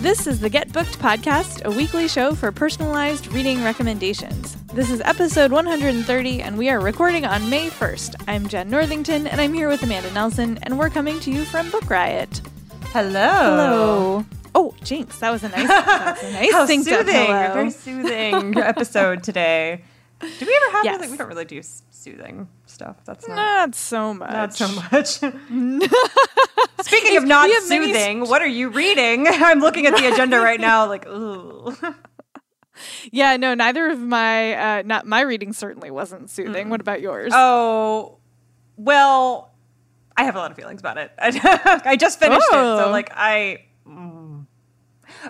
This is the Get Booked podcast, a weekly show for personalized reading recommendations. This is episode 130, and we are recording on May 1st. I'm Jenn Northington, and I'm here with Amanda Nelson, and we're coming to you from Book Riot. Hello. Hello. Oh, Jinx, that was a nice, that a nice How soothing. Very soothing episode today. Do we ever have Yes. like we don't really do soothing stuff. That's not Not so much. not so much. Speaking of not we have many soothing, what are you reading? I'm looking at the agenda right now, like ooh. Yeah, no, neither of my, uh, not my reading certainly wasn't soothing. What about yours? Oh, well, I have a lot of feelings about it. I, I just finished it, so Oh. like I. mm.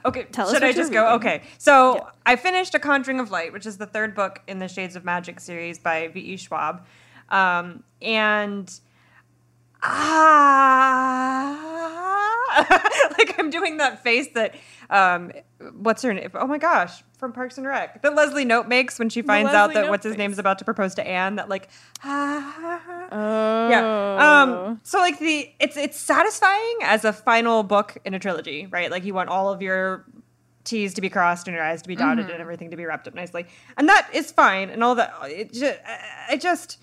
Okay, Tell us should I just go? reading. Okay, so Yeah. I finished A Conjuring of Light, which is the third book in the Shades of Magic series by V.E. Schwab, um, and ah, like I'm doing that face that um, what's her name? Oh my gosh, from Parks and Rec, that Leslie Knope makes when she finds out that Knope what's his face. name's about to propose to Anne. That like ah. Oh. Yeah. Um so like the it's it's satisfying as a final book in a trilogy, right? Like you want all of your T's to be crossed and your I's to be dotted Mm-hmm. and everything to be wrapped up nicely. And that is fine and all that it just, I just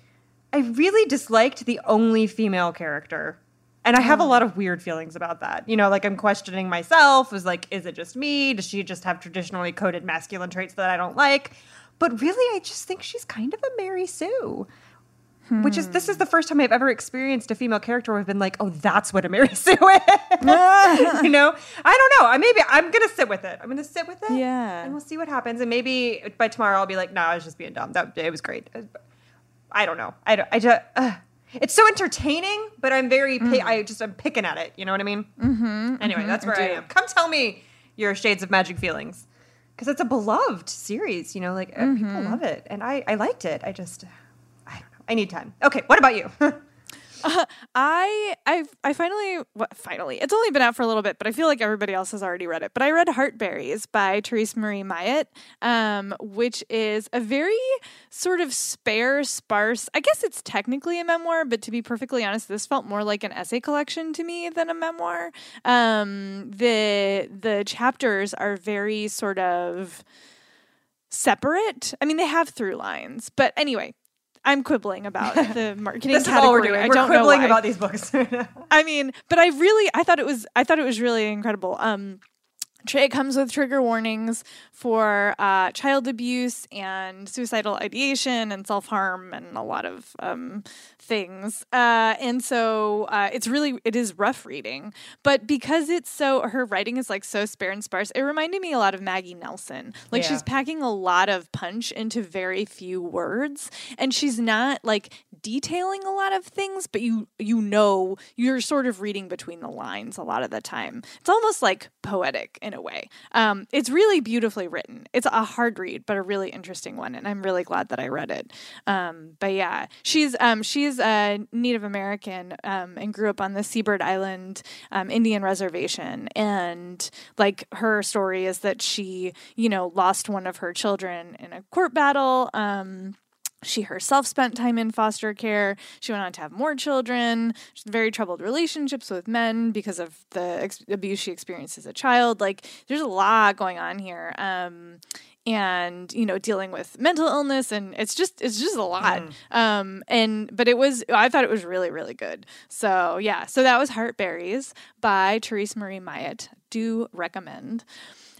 I really disliked the only female character. And I have a Oh. lot of weird feelings about that. You know, like I'm questioning myself. Was like, is it just me? Does she just have traditionally coded masculine traits that I don't like? But really, I just think she's kind of a Mary Sue which is this is hmm. the first time I've ever experienced a female character where I've been like, oh, that's what a Mary Sue is. you know, I don't know. I maybe I'm gonna sit with it. I'm gonna sit with it. Yeah. and we'll see what happens. And maybe by tomorrow I'll be like, no, I was just being dumb. That it was great. I don't know. I don't, I just. Uh, it's so entertaining, but I'm very. pi- I just I'm picking at it. You know what I mean? Mm-hmm, anyway, that's where I, do. am. Come tell me your Shades of Magic feelings, because it's a beloved series. You know, like uh, people love it, and I I liked it. I just. I don't know. I need time. Okay, what about you? I I I finally finally it's only been out for a little bit, but I feel like everybody else has already read it. But I read Heartberries by Terese Marie Mailhot, um, which is a very sort of spare, sparse. I guess it's technically a memoir, but to be perfectly honest, this felt more like an essay collection to me than a memoir. Um, the the chapters are very sort of separate. I mean, they have through lines, but anyway. I'm quibbling about the marketing this is all we're doing. I we're don't know quibbling about these books. I mean, but I really I thought it was I thought it was really incredible. Um it comes with trigger warnings for uh, child abuse and suicidal ideation and self harm and a lot of um, things. Uh, and so uh, it's really it is rough reading, but because it's so her writing is like so spare and sparse, it reminded me a lot of Maggie Nelson. Like Yeah. she's packing a lot of punch into very few words, and she's not like detailing a lot of things, but you you know you're sort of reading between the lines a lot of the time. It's almost like poetic in a way. Um, it's really beautifully written. It's a hard read, but a really interesting one, and I'm really glad that I read it. Um, but yeah, she's um, she's a Native American um, and grew up on the Seabird Island um, Indian reservation, and like her story is that she you know lost one of her children in a court battle. Um, she herself spent time in foster care. She went on to have more children. Very troubled relationships with men because of the ex- abuse she experienced as a child. Like, there's a lot going on here. Um, and you know dealing with mental illness and it's just it's just a lot um and but it was i thought it was really really good so yeah so that was heartberries by terese marie mailhot do recommend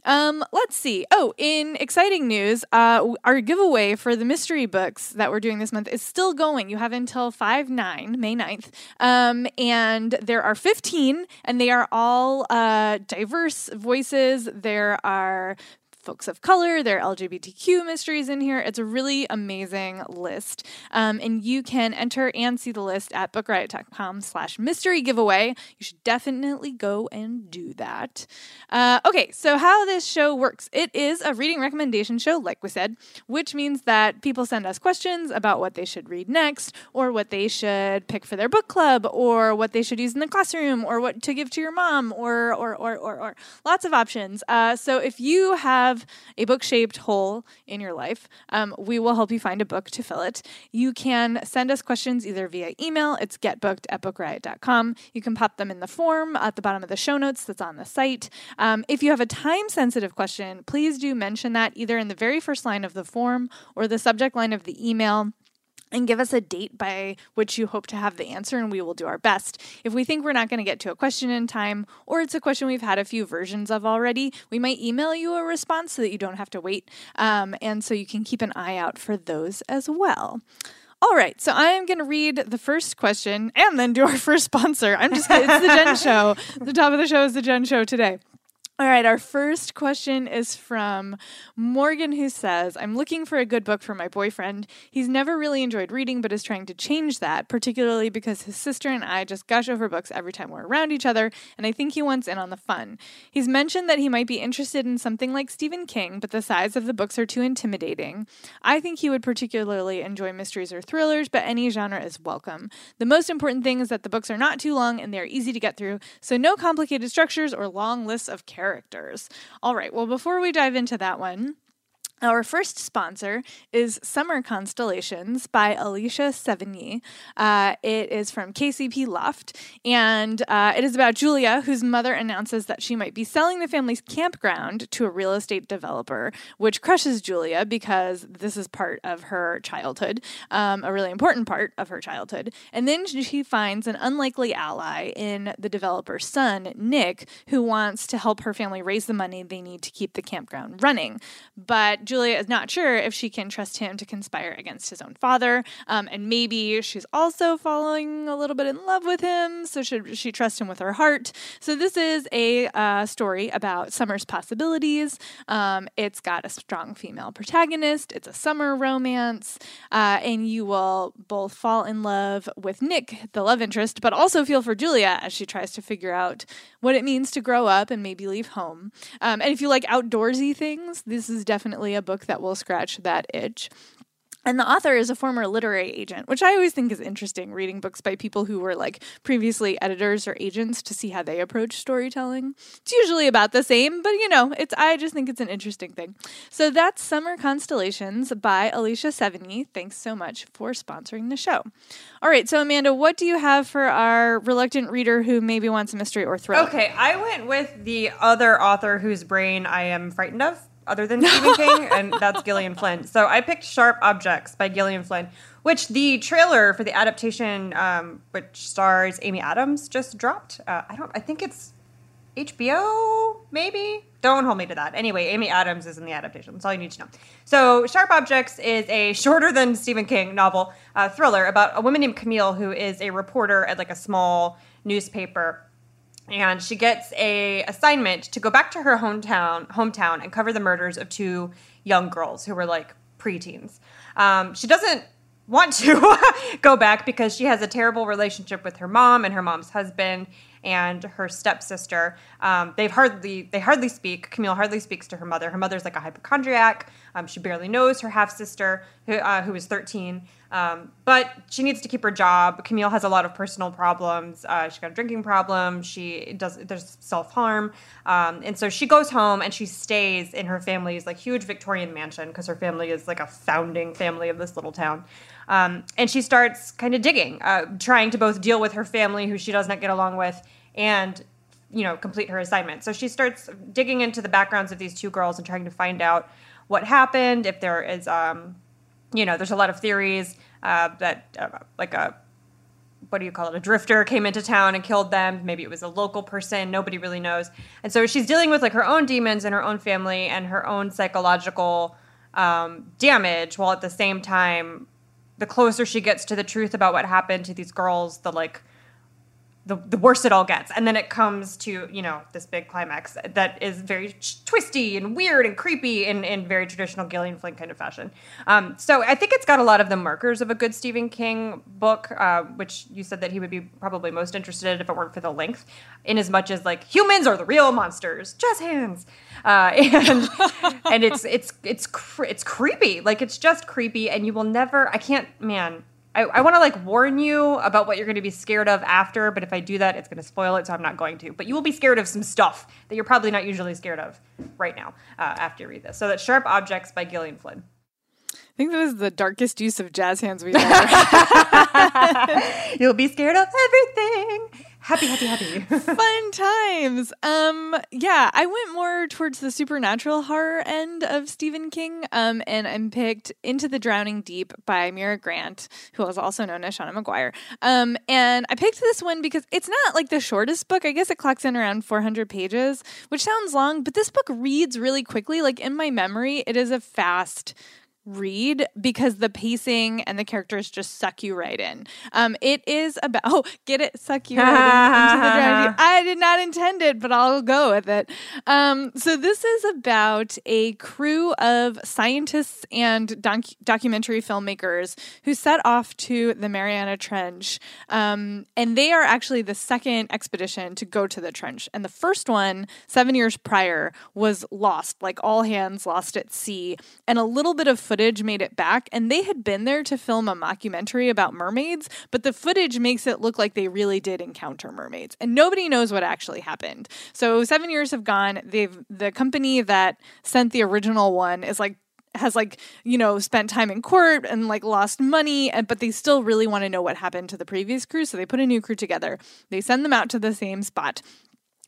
um, let's see. Oh, in exciting news, uh, our giveaway for the mystery books that we're doing this month is still going. You have until 5 9, May 9th. Um, and there are 15, and they are all uh, diverse voices. There are folks of color, there are LGBTQ mysteries in here. It's a really amazing list. Um, and you can enter and see the list at bookriot.com slash mystery giveaway. You should definitely go and do that. Uh, okay, so how this show works. It is a reading recommendation show, like we said, which means that people send us questions about what they should read next or what they should pick for their book club or what they should use in the classroom or what to give to your mom or or or or, or. lots of options. Uh, so if you have a book shaped hole in your life, um, we will help you find a book to fill it. You can send us questions either via email. It's getbooked at bookriot.com. You can pop them in the form at the bottom of the show notes that's on the site. Um, if you have a time sensitive question, please do mention that either in the very first line of the form or the subject line of the email and give us a date by which you hope to have the answer, and we will do our best. If we think we're not going to get to a question in time, or it's a question we've had a few versions of already, we might email you a response so that you don't have to wait. Um, and so you can keep an eye out for those as well. All right, so I'm going to read the first question and then do our first sponsor. I'm just. It's the Jen Show. The top of the show is the Jen Show today. All right, our first question is from Morgan, who says, I'm looking for a good book for my boyfriend. He's never really enjoyed reading, but is trying to change that, particularly because his sister and I just gush over books every time we're around each other, and I think he wants in on the fun. He's mentioned that he might be interested in something like Stephen King, but the size of the books are too intimidating. I think he would particularly enjoy mysteries or thrillers, but any genre is welcome. The most important thing is that the books are not too long and they're easy to get through, so no complicated structures or long lists of characters characters. All right, well, before we dive into that one, our first sponsor is Summer Constellations by Alisha Sevigny. Uh, it is from KCP Loft, and uh, it is about Julia, whose mother announces that she might be selling the family's campground to a real estate developer, which crushes Julia because this is part of her childhood, um, a really important part of her childhood. And then she finds an unlikely ally in the developer's son, Nick, who wants to help her family raise the money they need to keep the campground running. But Julia is not sure if she can trust him to conspire against his own father. Um, and maybe she's also falling a little bit in love with him. So should she trust him with her heart? So this is a uh, story about Summer's possibilities. Um, it's got a strong female protagonist. It's a summer romance. Uh, and you will both fall in love with Nick, the love interest, but also feel for Julia as she tries to figure out what it means to grow up and maybe leave home. Um, and if you like outdoorsy things, this is definitely a book that will scratch that itch. And the author is a former literary agent, which I always think is interesting reading books by people who were like previously editors or agents to see how they approach storytelling. It's usually about the same, but you know, it's I just think it's an interesting thing. So that's Summer Constellations by Alisha Sevigny. Thanks so much for sponsoring the show. All right, so Amanda, what do you have for our reluctant reader who maybe wants a mystery or thriller? Okay, I went with the other author whose brain I am frightened of other than Stephen King, and that's Gillian Flynn. So I picked Sharp Objects by Gillian Flynn, which the trailer for the adaptation, um, which stars Amy Adams, just dropped. Uh, I don't. I think it's HBO, maybe. Don't hold me to that. Anyway, Amy Adams is in the adaptation. That's all you need to know. So, Sharp Objects is a shorter than Stephen King novel uh, thriller about a woman named Camille who is a reporter at like a small newspaper and she gets a assignment to go back to her hometown hometown and cover the murders of two young girls who were like preteens. Um, she doesn't want to go back because she has a terrible relationship with her mom and her mom's husband and her stepsister. Um, they've hardly they hardly speak. Camille hardly speaks to her mother. Her mother's like a hypochondriac. Um, she barely knows her half sister, who, uh, who is 13. Um, but she needs to keep her job. Camille has a lot of personal problems. Uh, she's got a drinking problem. She does there's self harm, um, and so she goes home and she stays in her family's like huge Victorian mansion because her family is like a founding family of this little town. Um, and she starts kind of digging, uh, trying to both deal with her family, who she does not get along with, and you know complete her assignment. So she starts digging into the backgrounds of these two girls and trying to find out what happened, if there is, um, you know, there's a lot of theories uh, that uh, like a what do you call it? A drifter came into town and killed them. Maybe it was a local person. Nobody really knows. And so she's dealing with like her own demons and her own family and her own psychological um, damage, while at the same time, the closer she gets to the truth about what happened to these girls, the like the, the worse it all gets. And then it comes to, you know, this big climax that is very twisty and weird and creepy in, in very traditional Gillian Flynn kind of fashion. Um, so I think it's got a lot of the markers of a good Stephen King book, uh, which you said that he would be probably most interested in if it weren't for the length, in as much as like humans are the real monsters, jazz hands. Uh, and and it's it's it's it's creepy. Like it's just creepy, and you will never. I can't, man. I, I want to like warn you about what you're going to be scared of after, but if I do that, it's going to spoil it, so I'm not going to. But you will be scared of some stuff that you're probably not usually scared of right now uh, after you read this. So that's Sharp Objects by Gillian Flynn. I think that was the darkest use of jazz hands we've ever. You'll be scared of everything happy, happy, happy. Fun times. Um, yeah, I went more towards the supernatural horror end of Stephen King. Um, and I picked Into the Drowning Deep by Mira Grant, who is also known as Seanan McGuire. Um, and I picked this one because it's not like the shortest book. I guess it clocks in around 400 pages, which sounds long, but this book reads really quickly. Like in my memory, it is a fast read because the pacing and the characters just suck you right in. Um, it is about oh, get it, suck you right in, into the dragon. I did not intend it, but I'll go with it. Um, so this is about a crew of scientists and doc- documentary filmmakers who set off to the Mariana Trench, um, and they are actually the second expedition to go to the trench. And the first one, seven years prior, was lost, like all hands lost at sea, and a little bit of footage made it back, and they had been there to film a mockumentary about mermaids, but the footage makes it look like they really did encounter mermaids, and nobody knows what actually happened. So seven years have gone. They've the company that sent the original one is like has like you know spent time in court and like lost money and but they still really want to know what happened to the previous crew so they put a new crew together they send them out to the same spot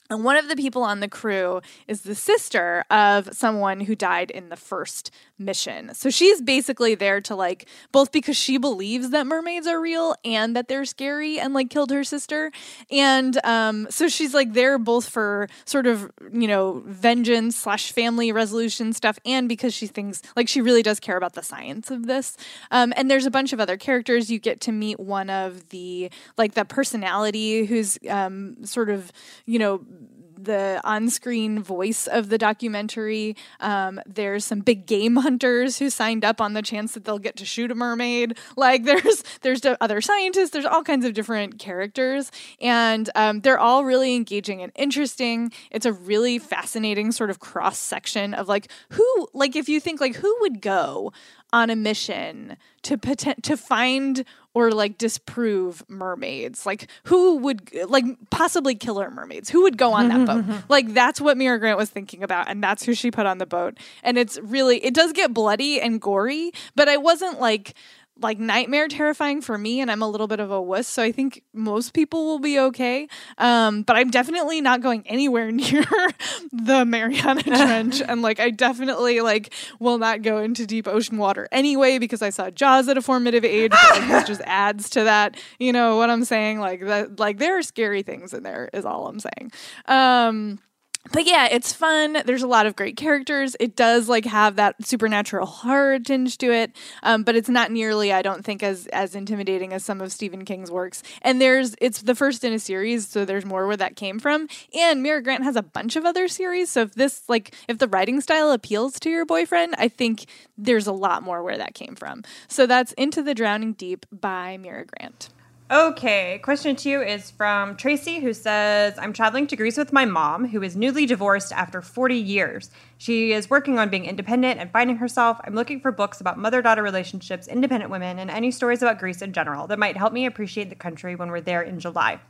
and one of the people on the crew is the sister of someone who died in the first mission. So she's basically there to like both because she believes that mermaids are real and that they're scary and like killed her sister. And um so she's like there both for sort of, you know, vengeance slash family resolution stuff and because she thinks like she really does care about the science of this. Um and there's a bunch of other characters. You get to meet one of the like the personality who's um sort of, you know, the on-screen voice of the documentary. Um, there's some big game hunters who signed up on the chance that they'll get to shoot a mermaid. Like there's there's other scientists. There's all kinds of different characters, and um, they're all really engaging and interesting. It's a really fascinating sort of cross section of like who like if you think like who would go on a mission to potent to find or like disprove mermaids. Like who would like possibly killer mermaids. Who would go on that boat? Like that's what mira grant was thinking about and that's who she put on the boat. And it's really it does get bloody and gory but i wasn't like like nightmare terrifying for me and I'm a little bit of a wuss so I think most people will be okay. Um, but I'm definitely not going anywhere near the Mariana Trench and like I definitely like will not go into deep ocean water anyway because I saw Jaws at a formative age but, like, this just adds to that. You know what I'm saying? Like that like there are scary things in there is all I'm saying. Um but yeah, it's fun. There's a lot of great characters. It does like have that supernatural horror tinge to it, um, but it's not nearly, I don't think, as as intimidating as some of Stephen King's works. And there's it's the first in a series, so there's more where that came from. And Mira Grant has a bunch of other series, so if this like if the writing style appeals to your boyfriend, I think there's a lot more where that came from. So that's Into the Drowning Deep by Mira Grant. Okay, question two is from Tracy, who says, I'm traveling to Greece with my mom, who is newly divorced after 40 years. She is working on being independent and finding herself. I'm looking for books about mother daughter relationships, independent women, and any stories about Greece in general that might help me appreciate the country when we're there in July.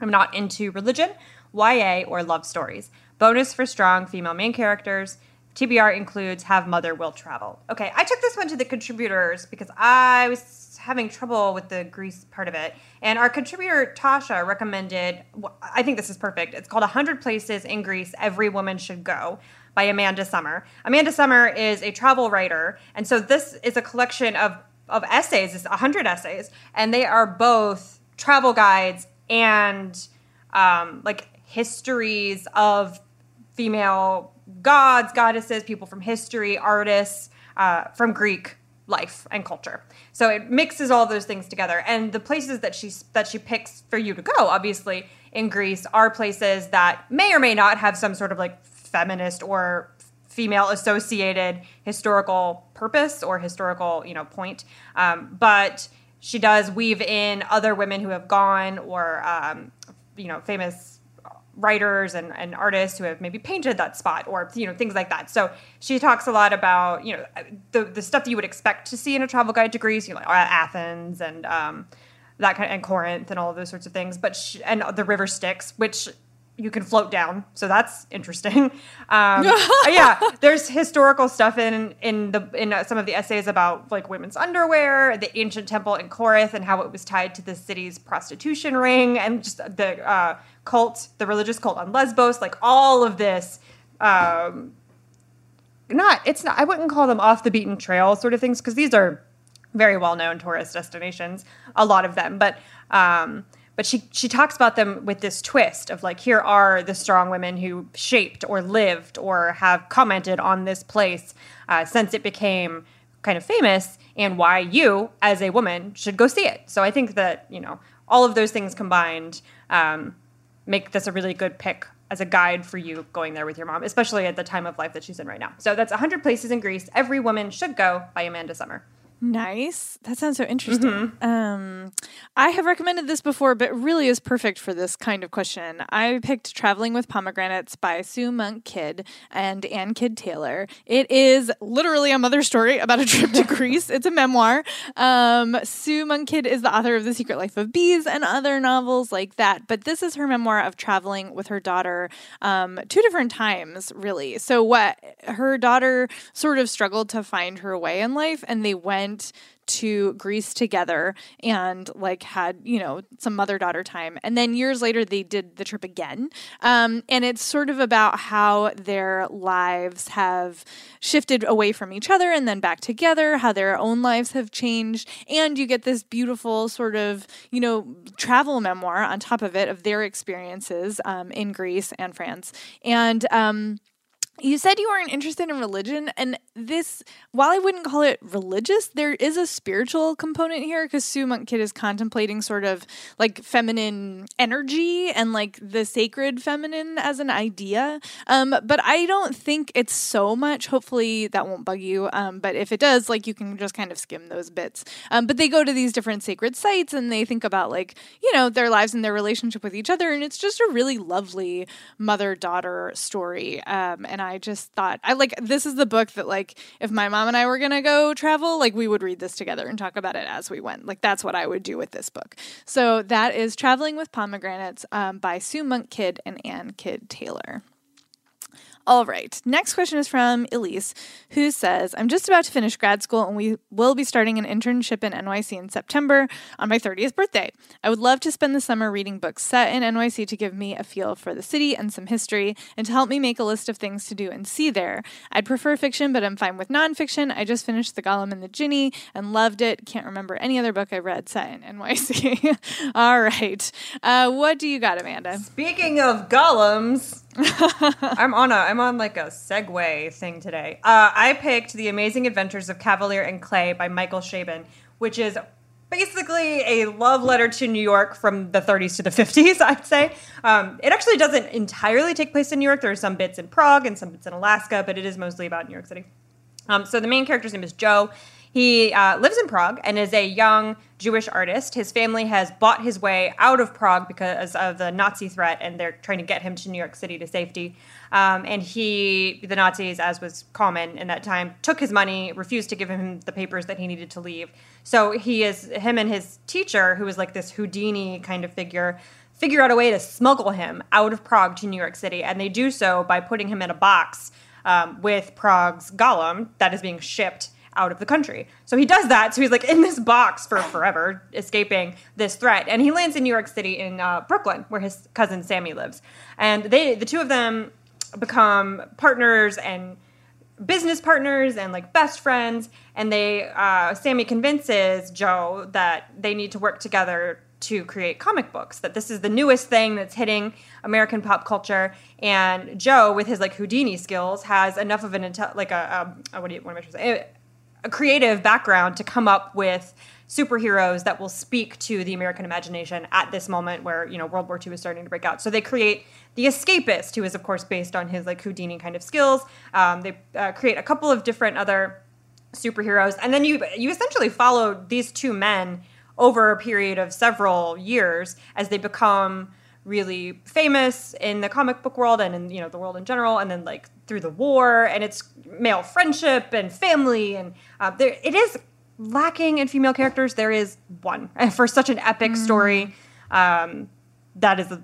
I'm not into religion, YA, or love stories. Bonus for strong female main characters. TBR includes Have Mother Will Travel. Okay, I took this one to the contributors because I was having trouble with the Greece part of it. And our contributor Tasha recommended, I think this is perfect. It's called 100 Places in Greece Every Woman Should Go by Amanda Summer. Amanda Summer is a travel writer. And so this is a collection of, of essays, it's 100 essays. And they are both travel guides and um, like histories of female gods, goddesses, people from history, artists uh, from Greek life and culture. So it mixes all those things together. And the places that she that she picks for you to go, obviously in Greece, are places that may or may not have some sort of like feminist or female associated historical purpose or historical you know point. Um, but she does weave in other women who have gone or um, you know famous writers and, and artists who have maybe painted that spot or you know things like that. So she talks a lot about you know the, the stuff that you would expect to see in a travel guide to greece you know like athens and um, that kind of, and corinth and all of those sorts of things. But she, and the river styx which you can float down, so that's interesting. Um, yeah, there's historical stuff in in the in uh, some of the essays about like women's underwear, the ancient temple in Corinth, and how it was tied to the city's prostitution ring, and just the uh, cult, the religious cult on Lesbos, like all of this. Um, not it's not. I wouldn't call them off the beaten trail sort of things because these are very well known tourist destinations, a lot of them, but. Um, but she she talks about them with this twist of like here are the strong women who shaped or lived or have commented on this place uh, since it became kind of famous and why you as a woman should go see it. So i think that you know all of those things combined um, make this a really good pick as a guide for you going there with your mom especially at the time of life that she's in right now. So that's 100 places in greece. Every woman should go by amanda sommer Nice. That sounds so interesting. Mm-hmm. Um, I have recommended this before, but really is perfect for this kind of question. I picked Traveling with Pomegranates by Sue Monk Kidd and Anne Kidd Taylor. It is literally a mother story about a trip to Greece. It's a memoir. Um, Sue Monk Kidd is the author of The Secret Life of Bees and other novels like that. But this is her memoir of traveling with her daughter um, two different times, really. So, what her daughter sort of struggled to find her way in life, and they went went to Greece together and like had, you know, some mother daughter time. And then years later, they did the trip again. Um, and it's sort of about how their lives have shifted away from each other and then back together, how their own lives have changed. And you get this beautiful sort of, you know, travel memoir on top of it of their experiences um, in Greece and France. And, um, you said you weren't interested in religion, and this, while I wouldn't call it religious, there is a spiritual component here because Sue Monk Kidd is contemplating sort of like feminine energy and like the sacred feminine as an idea. Um, but I don't think it's so much. Hopefully that won't bug you. Um, but if it does, like you can just kind of skim those bits. Um, but they go to these different sacred sites and they think about like, you know, their lives and their relationship with each other. And it's just a really lovely mother daughter story. Um, and I just thought I like this is the book that like if my mom and I were gonna go travel, like we would read this together and talk about it as we went. Like that's what I would do with this book. So that is Traveling with Pomegranates um, by Sue Monk Kidd and Anne Kidd Taylor. All right. Next question is from Elise, who says, I'm just about to finish grad school and we will be starting an internship in NYC in September on my 30th birthday. I would love to spend the summer reading books set in NYC to give me a feel for the city and some history and to help me make a list of things to do and see there. I'd prefer fiction, but I'm fine with nonfiction. I just finished The Golem and the Jinni and loved it. Can't remember any other book I read set in NYC. All right. Uh, what do you got, Amanda? Speaking of golems, I'm on a I'm on like a segue thing today. Uh, I picked The Amazing Adventures of Cavalier and Clay by Michael Chabon, which is basically a love letter to New York from the 30s to the 50s, I'd say. Um, it actually doesn't entirely take place in New York. There are some bits in Prague and some bits in Alaska, but it is mostly about New York City. Um, so the main character's name is Joe. He uh, lives in Prague and is a young Jewish artist. His family has bought his way out of Prague because of the Nazi threat, and they're trying to get him to New York City to safety. Um, and he, the Nazis, as was common in that time, took his money, refused to give him the papers that he needed to leave. So he is him and his teacher, who is like this Houdini kind of figure, figure out a way to smuggle him out of Prague to New York City, and they do so by putting him in a box um, with Prague's golem that is being shipped out of the country. So he does that. So he's like in this box for forever, escaping this threat. And he lands in New York City in uh, Brooklyn, where his cousin Sammy lives. And they, the two of them, become partners and business partners and like best friends. And they, uh, Sammy convinces Joe that they need to work together to create comic books that this is the newest thing that's hitting american pop culture and joe with his like houdini skills has enough of an intel like a, a, a what, do you, what am i trying to say a creative background to come up with superheroes that will speak to the American imagination at this moment where you know World War II is starting to break out. So they create the Escapist, who is of course based on his like Houdini kind of skills. Um, they uh, create a couple of different other superheroes, and then you you essentially follow these two men over a period of several years as they become really famous in the comic book world and in you know the world in general and then like through the war and it's male friendship and family and uh, there it is lacking in female characters, there is one. And for such an epic mm. story, um, that is a,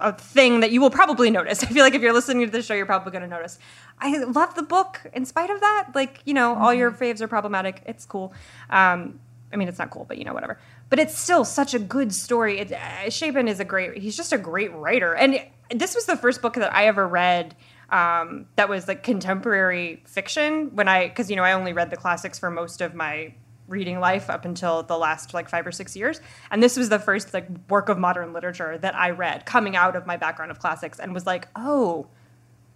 a, thing that you will probably notice. I feel like if you're listening to the show, you're probably going to notice. I love the book in spite of that. Like, you know, mm all your mm-hmm. faves are problematic. It's cool. Um, I mean, it's not cool, but you know, whatever. But it's still such a good story. It, uh, Chabon is a great, he's just a great writer. And this was the first book that I ever read um, that was like contemporary fiction when I, because you know, I only read the classics for most of my reading life up until the last like five or six years. And this was the first like work of modern literature that i read coming out of my background of classics and was like oh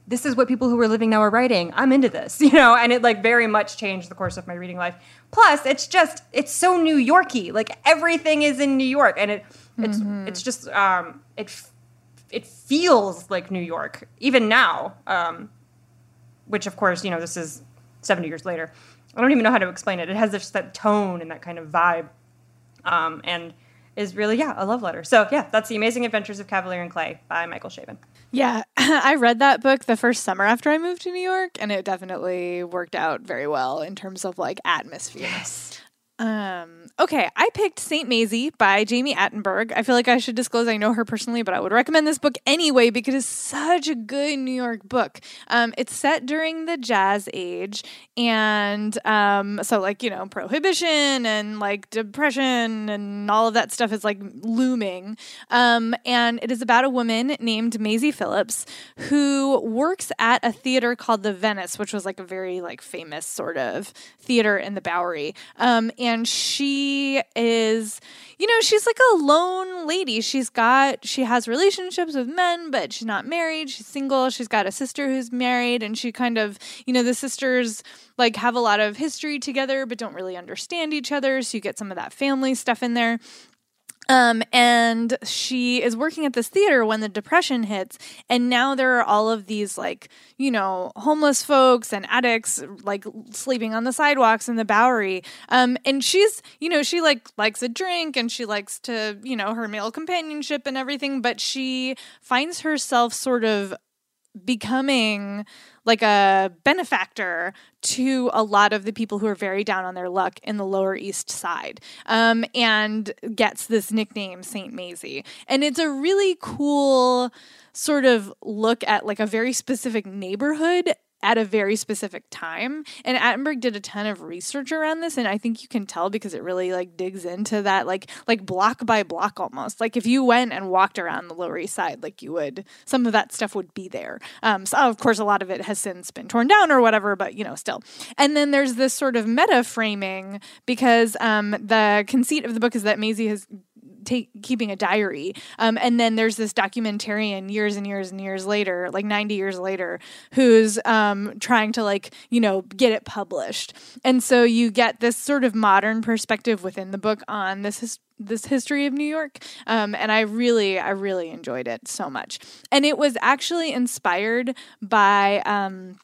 this is what people who are living now are writing. I'm into this you know? And it like very much changed the course of my reading life. Plus it's just it's so new yorky. Like everything is in new york. And it it's mm-hmm. it's just um it it feels like New York even now. Um, which of course, you know, this is 70 years later. I don't even know how to explain it. It has just that tone and that kind of vibe, um, and is really yeah a love letter. So yeah, that's the Amazing Adventures of Cavalier and Clay by Michael Chabon. Yeah, I read that book the first summer after I moved to New York, and it definitely worked out very well in terms of like atmosphere. Yes. Um, okay, I picked Saint Mazie by Jami Attenberg. I feel like I should disclose I know her personally, but I would recommend this book anyway because it's such a good New York book. Um, it's set during the Jazz Age, and um, so like you know prohibition and like depression and all of that stuff is like looming. Um, and it is about a woman named Mazie Phillips who works at a theater called the Venice, which was like a very like famous sort of theater in the Bowery. Um, and and is you know she's like a lone lady. She's got she has relationships with men but she's not married. She's single. She's got a sister who's married and she kind of you know the sisters like have a lot of history together but don't really understand each other. So you get some of that family stuff in there um, and she is working at this theater when the depression hits, and now there are all of these like you know homeless folks and addicts like sleeping on the sidewalks in the Bowery. Um, and she's you know she like likes a drink and she likes to you know her male companionship and everything, but she finds herself sort of becoming like a benefactor to a lot of the people who are very down on their luck in the Lower East Side um, and gets this nickname, St. Mazie. And it's a really cool sort of look at like a very specific neighborhood at a very specific time. And Attenberg did a ton of research around this, and I think you can tell because it really like digs into that, like like block by block almost. Like if you went and walked around the Lower East Side, like you would, some of that stuff would be there. Um, so of course, a lot of it has since been torn down or whatever, but you know, still. And then there's this sort of meta framing because um, the conceit of the book is that Mazie has take, keeping a diary. Um, and then there's this documentarian years and years and years later, like 90 years later, who's um, trying to like, you know, get it published. And so you get this sort of modern perspective within the book on this his- this history of New York. Um, and I really, I really enjoyed it so much. And it was actually inspired by um,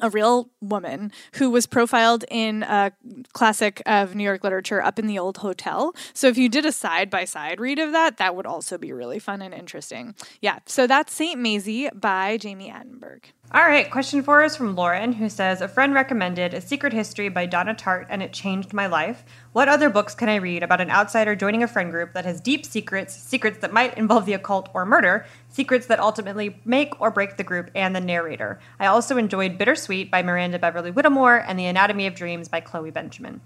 a real woman who was profiled in a classic of New York literature up in the old hotel. So if you did a side by side read of that, that would also be really fun and interesting. Yeah, so that's St. Mazie by Jami Attenberg. All right, question four is from Lauren, who says A friend recommended A Secret History by Donna Tartt, and it changed my life. What other books can I read about an outsider joining a friend group that has deep secrets, secrets that might involve the occult or murder, secrets that ultimately make or break the group and the narrator? I also enjoyed Bittersweet by Miranda Beverly Whittemore and The Anatomy of Dreams by Chloe Benjamin.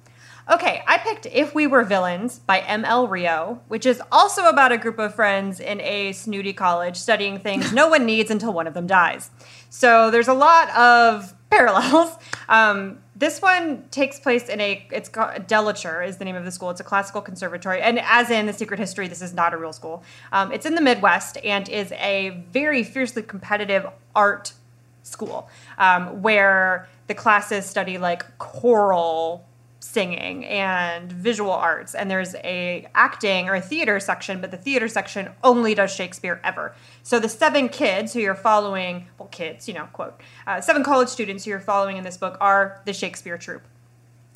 Okay, I picked If We Were Villains by M.L. Rio, which is also about a group of friends in a snooty college studying things no one needs until one of them dies. So there's a lot of parallels. Um, this one takes place in a it's called Dellecher is the name of the school. It's a classical conservatory, and as in the Secret History, this is not a real school. Um, it's in the Midwest and is a very fiercely competitive art school um, where the classes study like choral singing and visual arts. And there's a acting or a theater section but the theater section only does shakespeare ever. So the seven kids who you're following well kids you know quote uh, seven college students who you're following in this book are the shakespeare troupe.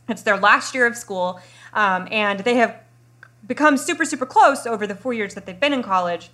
It's their last year of school um, and they have become super super close over the four years that they've been in college.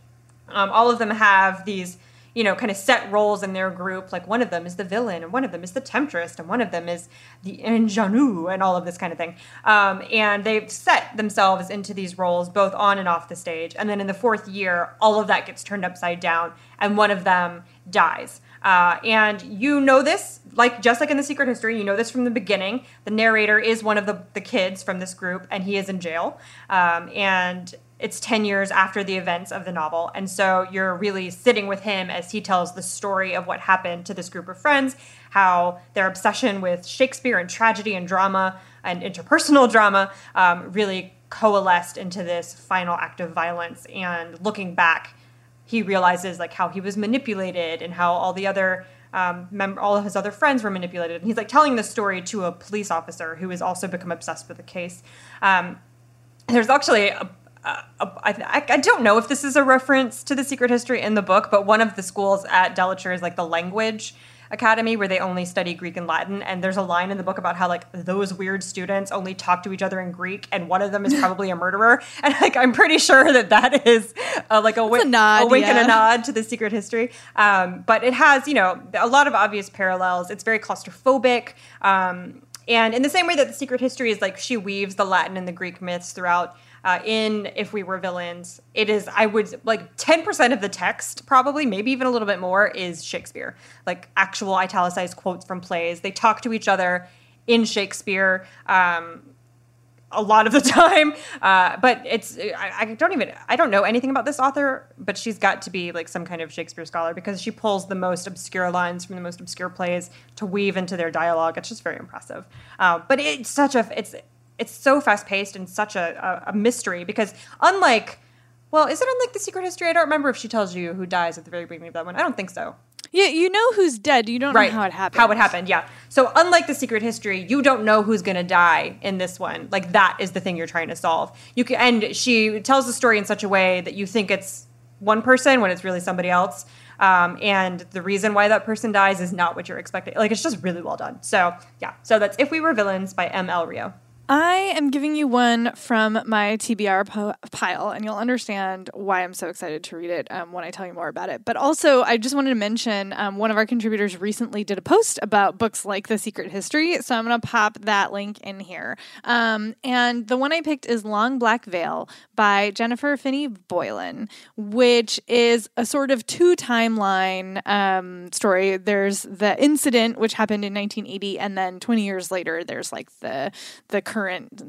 Um, all of them have these you know, kind of set roles in their group. Like one of them is the villain, and one of them is the temptress, and one of them is the ingenue, and all of this kind of thing. Um, and they've set themselves into these roles both on and off the stage. And then in the fourth year, all of that gets turned upside down, and one of them dies. Uh, and you know this, like just like in the Secret History, you know this from the beginning. The narrator is one of the, the kids from this group, and he is in jail. Um, and it's 10 years after the events of the novel. And so you're really sitting with him as he tells the story of what happened to this group of friends, how their obsession with Shakespeare and tragedy and drama and interpersonal drama um, really coalesced into this final act of violence. And looking back, he realizes like how he was manipulated and how all the other um, mem- all of his other friends were manipulated. And he's like telling this story to a police officer who has also become obsessed with the case. Um, there's actually a, uh, I, I, don't know if this is a reference to the secret history in the book, but one of the schools at Dellecher is like the language academy where they only study Greek and Latin. And there's a line in the book about how like those weird students only talk to each other in Greek, and one of them is probably a murderer. And like I'm pretty sure that that is uh, like a, a, nod, a wink yeah. and a nod to the secret history. Um, but it has you know a lot of obvious parallels. It's very claustrophobic. Um, and in the same way that the secret history is like she weaves the Latin and the Greek myths throughout uh, in If We Were Villains, it is, I would like 10% of the text, probably, maybe even a little bit more, is Shakespeare. Like actual italicized quotes from plays. They talk to each other in Shakespeare. Um, a lot of the time uh, but it's I, I, don't even i don't know anything about this author but she's got to be like some kind of shakespeare scholar because she pulls the most obscure lines from the most obscure plays to weave into their dialogue it's just very impressive uh, but it's such a it's it's so fast paced and such a, a, a mystery because unlike well, is it unlike the secret history? I don't remember if she tells you who dies at the very beginning of that one. I don't think so. Yeah, you know who's dead. You don't right. know how it happened. How it happened, yeah. So unlike the secret history, you don't know who's gonna die in this one. Like that is the thing you're trying to solve. You can, and she tells the story in such a way that you think it's one person when it's really somebody else. Um, and the reason why that person dies is not what you're expecting. Like it's just really well done. So yeah. So that's If We Were Villains by M. L. Rio. I am giving you one from my TBR pile, and you'll understand why I'm so excited to read it um, when I tell you more about it. But also, I just wanted to mention um, one of our contributors recently did a post about books like The Secret History, so I'm going to pop that link in here. Um, and the one I picked is Long Black Veil by Jennifer Finney Boylan, which is a sort of two timeline um, story. There's the incident, which happened in 1980, and then 20 years later, there's like the the current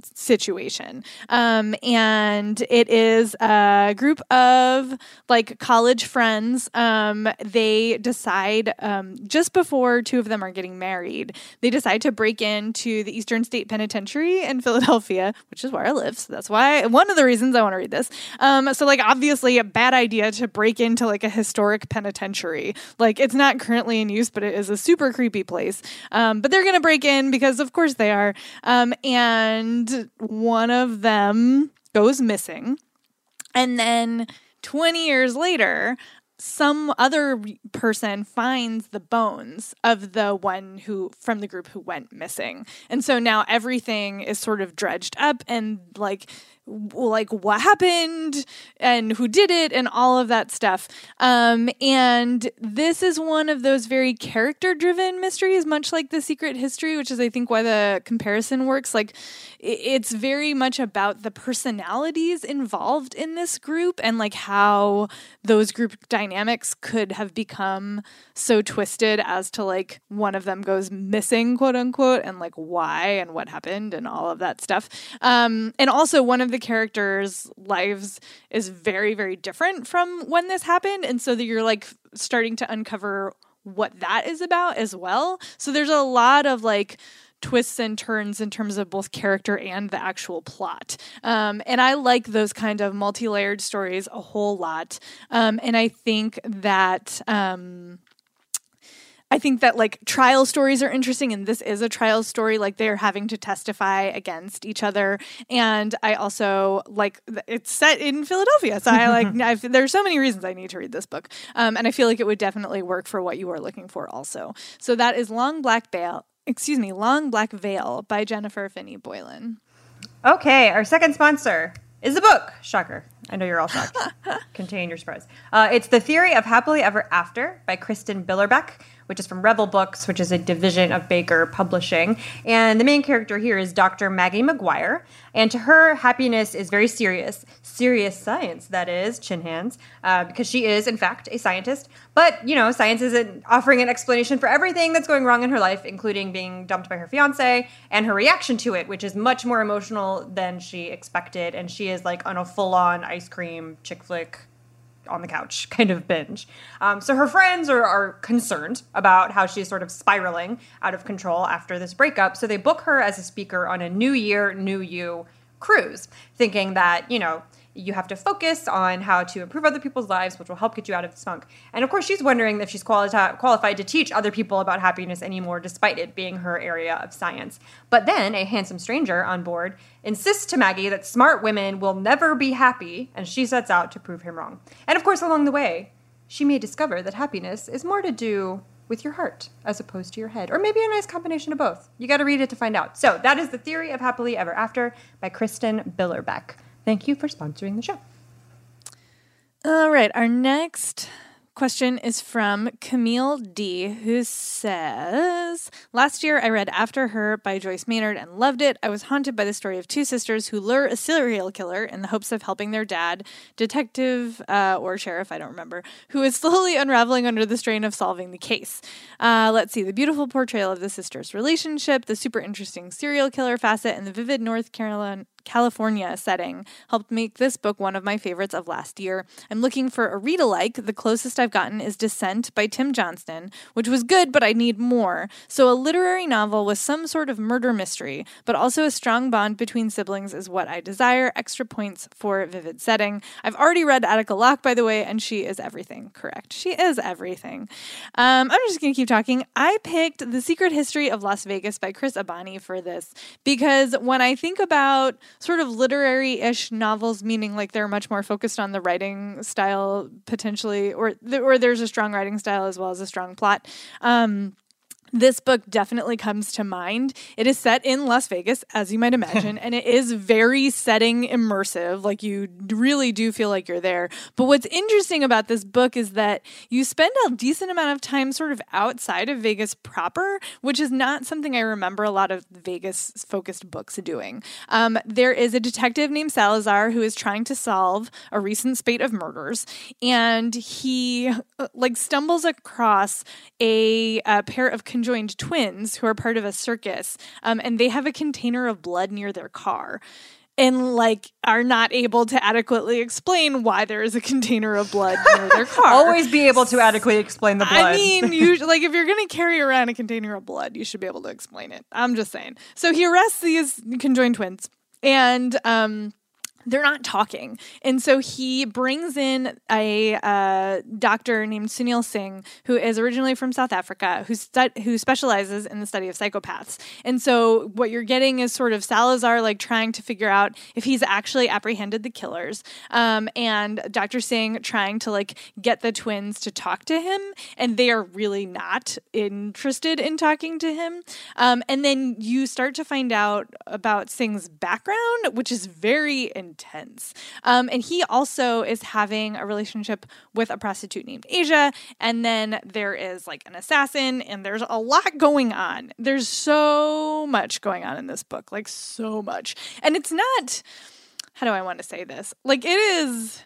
situation. Um, and it is a group of like college friends. Um, they decide um, just before two of them are getting married, they decide to break into the Eastern State Penitentiary in Philadelphia, which is where I live. So that's why one of the reasons I want to read this. Um, so like obviously a bad idea to break into like a historic penitentiary. Like it's not currently in use, but it is a super creepy place. Um, but they're gonna break in because of course they are. Um, and and one of them goes missing. And then 20 years later, some other person finds the bones of the one who from the group who went missing. And so now everything is sort of dredged up and like like what happened and who did it and all of that stuff. Um, and this is one of those very character driven mysteries, much like The Secret History, which is, I think, why the comparison works. Like, it's very much about the personalities involved in this group and like how those group dynamics could have become so twisted as to like one of them goes missing, quote unquote, and like why and what happened and all of that stuff. Um, and also, one of the characters' lives is very, very different from when this happened. And so that you're like starting to uncover what that is about as well. So there's a lot of like, twists and turns in terms of both character and the actual plot. Um, and I like those kind of multi layered stories a whole lot. Um, and I think that. Um, I think that like trial stories are interesting, and this is a trial story. Like they're having to testify against each other, and I also like it's set in Philadelphia, so I like I've, there's so many reasons I need to read this book, um, and I feel like it would definitely work for what you are looking for, also. So that is Long Black Veil. Excuse me, Long Black Veil by Jennifer Finney Boylan. Okay, our second sponsor is a book. Shocker. I know you're all shocked. Contain your surprise. Uh, it's The Theory of Happily Ever After by Kristin Billerbeck which is from Revell Books, which is a division of Baker Publishing. And the main character here is Dr. Maggie McGuire. And to her, happiness is very serious, serious science, that is, chin hands, uh, because she is, in fact, a scientist. But, you know, science isn't offering an explanation for everything that's going wrong in her life, including being dumped by her fiance and her reaction to it, which is much more emotional than she expected. And she is like on a full on ice cream chick flick on the couch kind of binge. Um, so her friends are, are concerned about how she's sort of spiraling out of control after this breakup. So they book her as a speaker on a New Year, New You cruise, thinking that, you know, you have to focus on how to improve other people's lives, which will help get you out of the funk. And of course, she's wondering if she's quali- qualified to teach other people about happiness anymore, despite it being her area of science. But then a handsome stranger on board insists to Maggie that smart women will never be happy, and she sets out to prove him wrong. And of course, along the way, she may discover that happiness is more to do with your heart as opposed to your head, or maybe a nice combination of both. You got to read it to find out. So, that is The Theory of Happily Ever After by Kristin Billerbeck. Thank you for sponsoring the show. All right, our next question is from Camille D, who says Last year I read After Her by Joyce Maynard and loved it. I was haunted by the story of two sisters who lure a serial killer in the hopes of helping their dad, detective uh, or sheriff, I don't remember, who is slowly unraveling under the strain of solving the case. Uh, let's see the beautiful portrayal of the sisters' relationship, the super interesting serial killer facet, and the vivid North Carolina California setting helped make this book one of my favorites of last year. I'm looking for a read alike. The closest I've gotten is Descent by Tim Johnston, which was good, but I need more. So, a literary novel with some sort of murder mystery, but also a strong bond between siblings is what I desire. Extra points for vivid setting. I've already read Attica Locke, by the way, and she is everything. Correct. She is everything. Um, I'm just going to keep talking. I picked The Secret History of Las Vegas by Chris Abani for this because when I think about sort of literary ish novels, meaning like they're much more focused on the writing style potentially, or, th- or there's a strong writing style as well as a strong plot. Um, this book definitely comes to mind. It is set in Las Vegas, as you might imagine, and it is very setting immersive. Like you really do feel like you're there. But what's interesting about this book is that you spend a decent amount of time sort of outside of Vegas proper, which is not something I remember a lot of Vegas focused books doing. Um, there is a detective named Salazar who is trying to solve a recent spate of murders, and he uh, like stumbles across a, a pair of conjoined twins who are part of a circus, um, and they have a container of blood near their car and like are not able to adequately explain why there is a container of blood near their car. Always be able to adequately explain the blood. I mean, you like if you're going to carry around a container of blood, you should be able to explain it. I'm just saying. So he arrests these conjoined twins and um they're not talking. And so he brings in a uh, doctor named Sunil Singh, who is originally from South Africa, who, stu- who specializes in the study of psychopaths. And so what you're getting is sort of Salazar like trying to figure out if he's actually apprehended the killers, um, and Dr. Singh trying to like get the twins to talk to him, and they are really not interested in talking to him. Um, and then you start to find out about Singh's background, which is very intense. Um, and he also is having a relationship with a prostitute named Asia. And then there is like an assassin, and there's a lot going on. There's so much going on in this book, like so much. And it's not, how do I want to say this? Like it is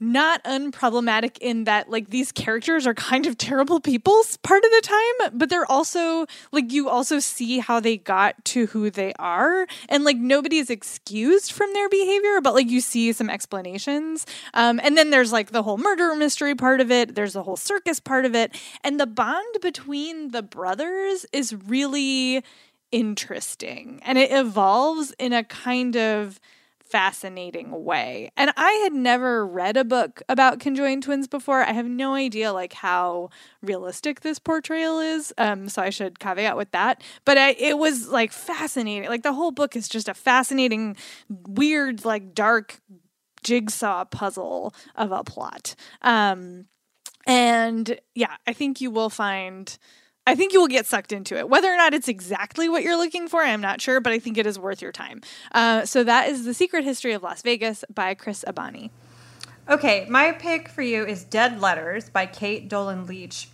not unproblematic in that like these characters are kind of terrible people part of the time but they're also like you also see how they got to who they are. And like nobody is excused from their behavior but like you see some explanations. Um, and then there's like the whole murder mystery part of it. There's the whole circus part of it. And the bond between the brothers is really interesting. And it evolves in a kind of fascinating way. And I had never read a book about conjoined twins before. I have no idea like how realistic this portrayal is. Um, so I should caveat with that. But I, it was like fascinating. Like the whole book is just a fascinating, weird, like dark jigsaw puzzle of a plot. Um, and yeah, I think you will find I think you will get sucked into it. Whether or not it's exactly what you're looking for, I'm not sure, but I think it is worth your time. Uh, so that is The Secret History of Las Vegas by Chris Abani. Okay, my pick for you is Dead Letters by Caite Dolan-Leach.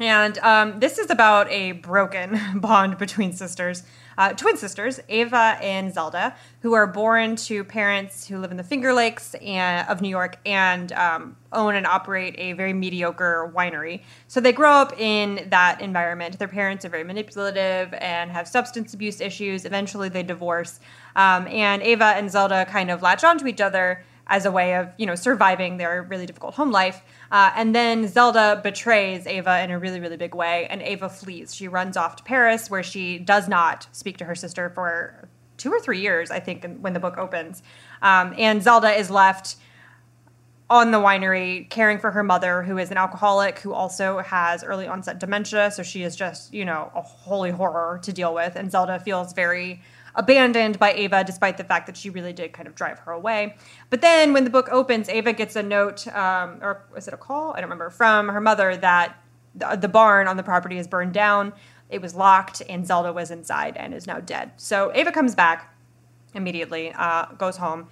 And um, this is about a broken bond between sisters uh, twin sisters, Ava and Zelda, who are born to parents who live in the Finger Lakes and, of New York and um, own and operate a very mediocre winery. So they grow up in that environment. Their parents are very manipulative and have substance abuse issues. Eventually, they divorce. Um, and Ava and Zelda kind of latch onto each other as a way of you know surviving their really difficult home life. Uh, and then Zelda betrays Ava in a really really big way, and Ava flees. She runs off to Paris, where she does not speak to her sister for two or three years, I think, when the book opens. Um, and Zelda is left on the winery caring for her mother who is an alcoholic who also has early onset dementia so she is just you know a holy horror to deal with and zelda feels very abandoned by Ava, despite the fact that she really did kind of drive her away. But then when the book opens, Ava gets a note, um, or was it a call? I don't remember, from her mother that the, the barn on the property is burned down. It was locked, and Zelda was inside and is now dead. So Ava comes back immediately, uh, goes home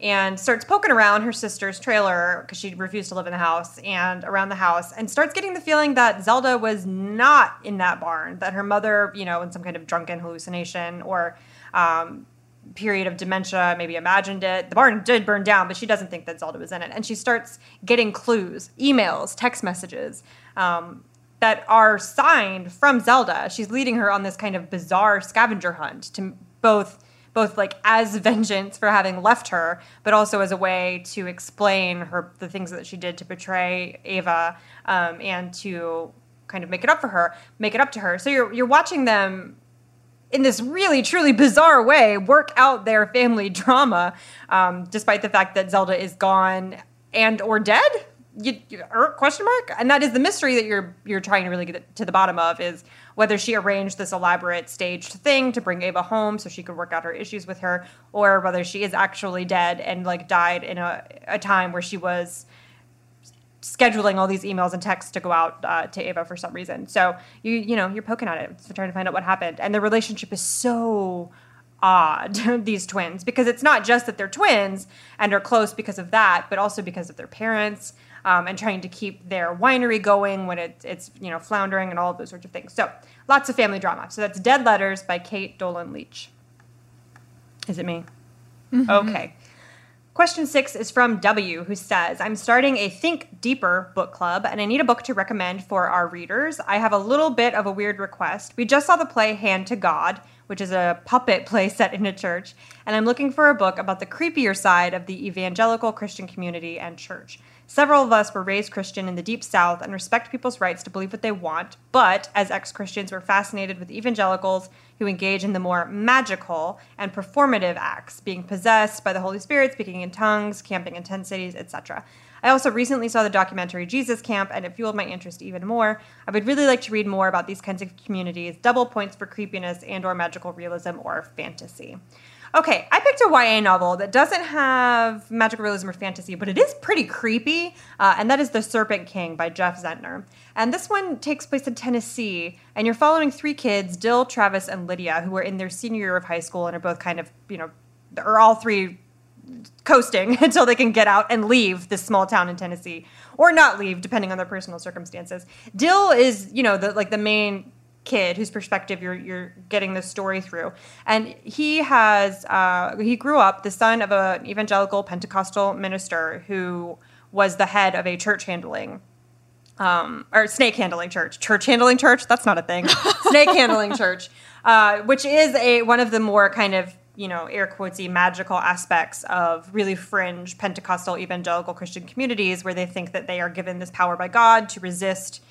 and starts poking around her sister's trailer because she refused to live in the house and around the house and starts getting the feeling that Zelda was not in that barn, that her mother, you know, in some kind of drunken hallucination or um, period of dementia, maybe imagined it. The barn did burn down, but she doesn't think that Zelda was in it. And she starts getting clues, emails, text messages um, that are signed from Zelda. She's leading her on this kind of bizarre scavenger hunt to both both like as vengeance for having left her, but also as a way to explain her the things that she did to betray Ava um, and to kind of make it up for her, make it up to her. So you're you're watching them in this really truly bizarre way work out their family drama um, despite the fact that zelda is gone and or dead? You, you, er, question mark? And that is the mystery that you're you're trying to really get to the bottom of is whether she arranged this elaborate staged thing to bring ava home so she could work out her issues with her or whether she is actually dead and like died in a, a time where she was scheduling all these emails and texts to go out uh, to Ava for some reason. So you you know you're poking at it, trying to find out what happened, and the relationship is so odd these twins because it's not just that they're twins and are close because of that, but also because of their parents. Um, and trying to keep their winery going when it, it's you know floundering and all of those sorts of things. So lots of family drama. So that's Dead Letters by Caite Dolan-Leach. Is it me? Mm-hmm. Okay. Question six is from W, who says, I'm starting a Think Deeper book club and I need a book to recommend for our readers. I have a little bit of a weird request. We just saw the play Hand to God, which is a puppet play set in a church, and I'm looking for a book about the creepier side of the evangelical Christian community and church. Several of us were raised Christian in the Deep South and respect people's rights to believe what they want, but as ex Christians, we're fascinated with evangelicals who engage in the more magical and performative acts, being possessed by the Holy Spirit, speaking in tongues, camping in tent cities, etc. I also recently saw the documentary Jesus Camp, and it fueled my interest even more. I would really like to read more about these kinds of communities, double points for creepiness and/or magical realism or fantasy. Okay, I picked a YA novel that doesn't have magical realism or fantasy, but it is pretty creepy, uh, and that is The Serpent King by Jeff Zentner. And this one takes place in Tennessee, and you're following three kids, Dill, Travis, and Lydia, who are in their senior year of high school and are both kind of, you know, are all three coasting until they can get out and leave this small town in Tennessee or not leave depending on their personal circumstances. Dill is, you know, the like the main kid whose perspective you're you're getting the story through. And he has uh, he grew up the son of an evangelical Pentecostal minister who was the head of a church handling um, or snake handling church, church handling church. That's not a thing. snake handling church, uh, which is a one of the more kind of you know air quotesy magical aspects of really fringe Pentecostal evangelical Christian communities where they think that they are given this power by God to resist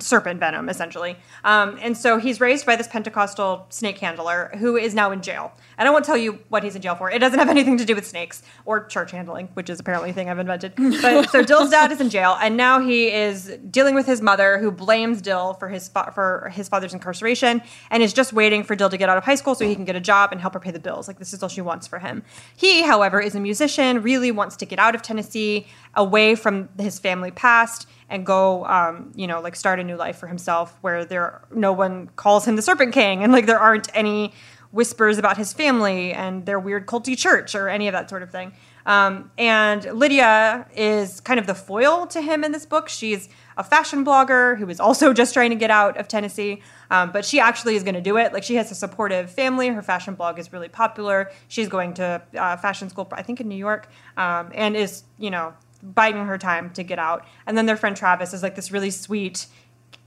serpent venom, essentially. Um, and so he's raised by this Pentecostal snake handler who is now in jail. And I won't tell you what he's in jail for. It doesn't have anything to do with snakes or church handling, which is apparently a thing I've invented. But so Dill's dad is in jail, and now he is dealing with his mother, who blames Dill for his fa- for his father's incarceration, and is just waiting for Dill to get out of high school so he can get a job and help her pay the bills. Like this is all she wants for him. He, however, is a musician, really wants to get out of Tennessee, away from his family past and go um, you know like start a new life for himself where there no one calls him the serpent king and like there aren't any whispers about his family and their weird culty church or any of that sort of thing. Um, and lydia is kind of the foil to him in this book. She's a fashion blogger who is also just trying to get out of tennessee um, but she actually is going to do it. Like she has a supportive family. Her fashion blog is really popular. She's going to uh, fashion school i think in new york um, and is you know biding her time to get out. And then their friend Travis is like this really sweet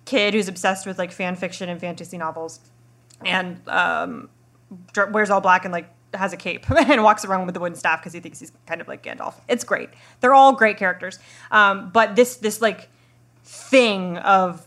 kid who's obsessed with like fan fiction and fantasy novels, and um, wears all black and like has a cape and walks around with the wooden staff because he thinks he's kind of like Gandalf. It's great. They're all great characters. Um, but this this like thing of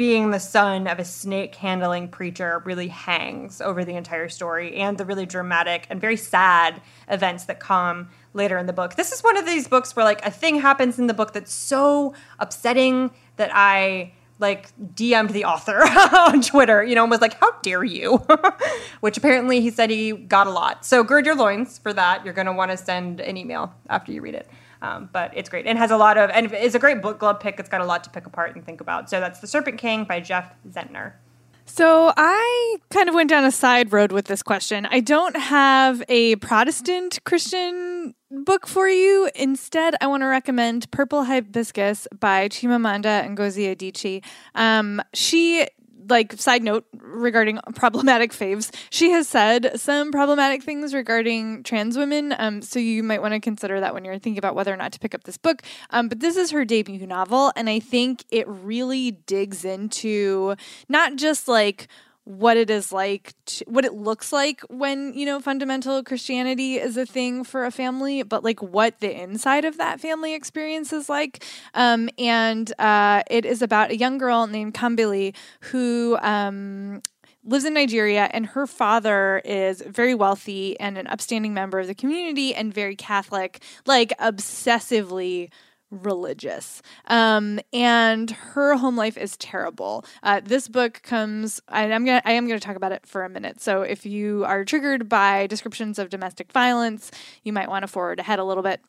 being the son of a snake handling preacher really hangs over the entire story and the really dramatic and very sad events that come later in the book. This is one of these books where like a thing happens in the book that's so upsetting that I like DM'd the author on Twitter, you know, and was like, "How dare you?" Which apparently he said he got a lot. So gird your loins for that. You're going to want to send an email after you read it. Um, but it's great and has a lot of and it's a great book club pick. It's got a lot to pick apart and think about. So that's The Serpent King by Jeff Zentner. So I kind of went down a side road with this question. I don't have a Protestant Christian book for you. Instead, I want to recommend Purple Hibiscus by Chimamanda Ngozi Adichie. Um, she like side note regarding problematic faves. She has said some problematic things regarding trans women um, so you might want to consider that when you're thinking about whether or not to pick up this book. Um, but this is her debut novel and i think it really digs into not just like what it is like to, what it looks like when you know fundamental christianity is a thing for a family but like what the inside of that family experience is like. Um, and uh, it is about a young girl named kambili who um, lives in Nigeria, and her father is very wealthy and an upstanding member of the community and very Catholic, like obsessively religious. Um, and her home life is terrible. Uh, this book comes, and I'm gonna, I am gonna talk about it for a minute. So if you are triggered by descriptions of domestic violence, you might want to forward ahead a little bit.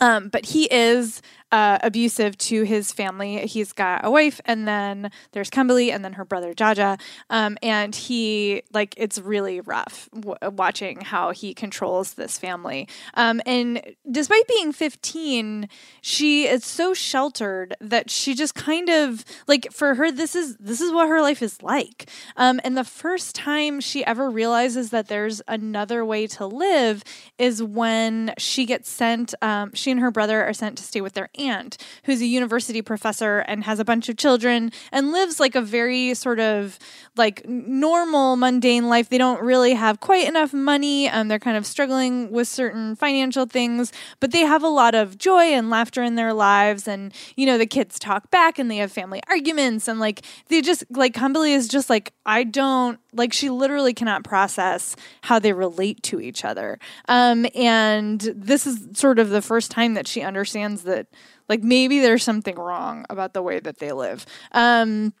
Um, but he is uh, abusive to his family. He's got a wife, and then there's Kambili, and then her brother Jaja. Um, and he, like, it's really rough w- watching how he controls this family. Um, and despite being 15, she is so sheltered that she just kind of like for her this is this is what her life is like. Um, and the first time she ever realizes that there's another way to live is when she gets sent. Um, she and her brother are sent to stay with their aunt, who's a university professor and has a bunch of children and lives like a very sort of like normal, mundane life. They don't really have quite enough money. Um, they're kind of struggling with certain financial things, but they have a lot of joy and laughter in their lives. And, you know, the kids talk back and they have family arguments. And like, they just, like, Kambili is just like, I don't, like, she literally cannot process how they relate to each other. Um, and this is sort of the first time that she understands that like maybe there's something wrong about the way that they live. Um,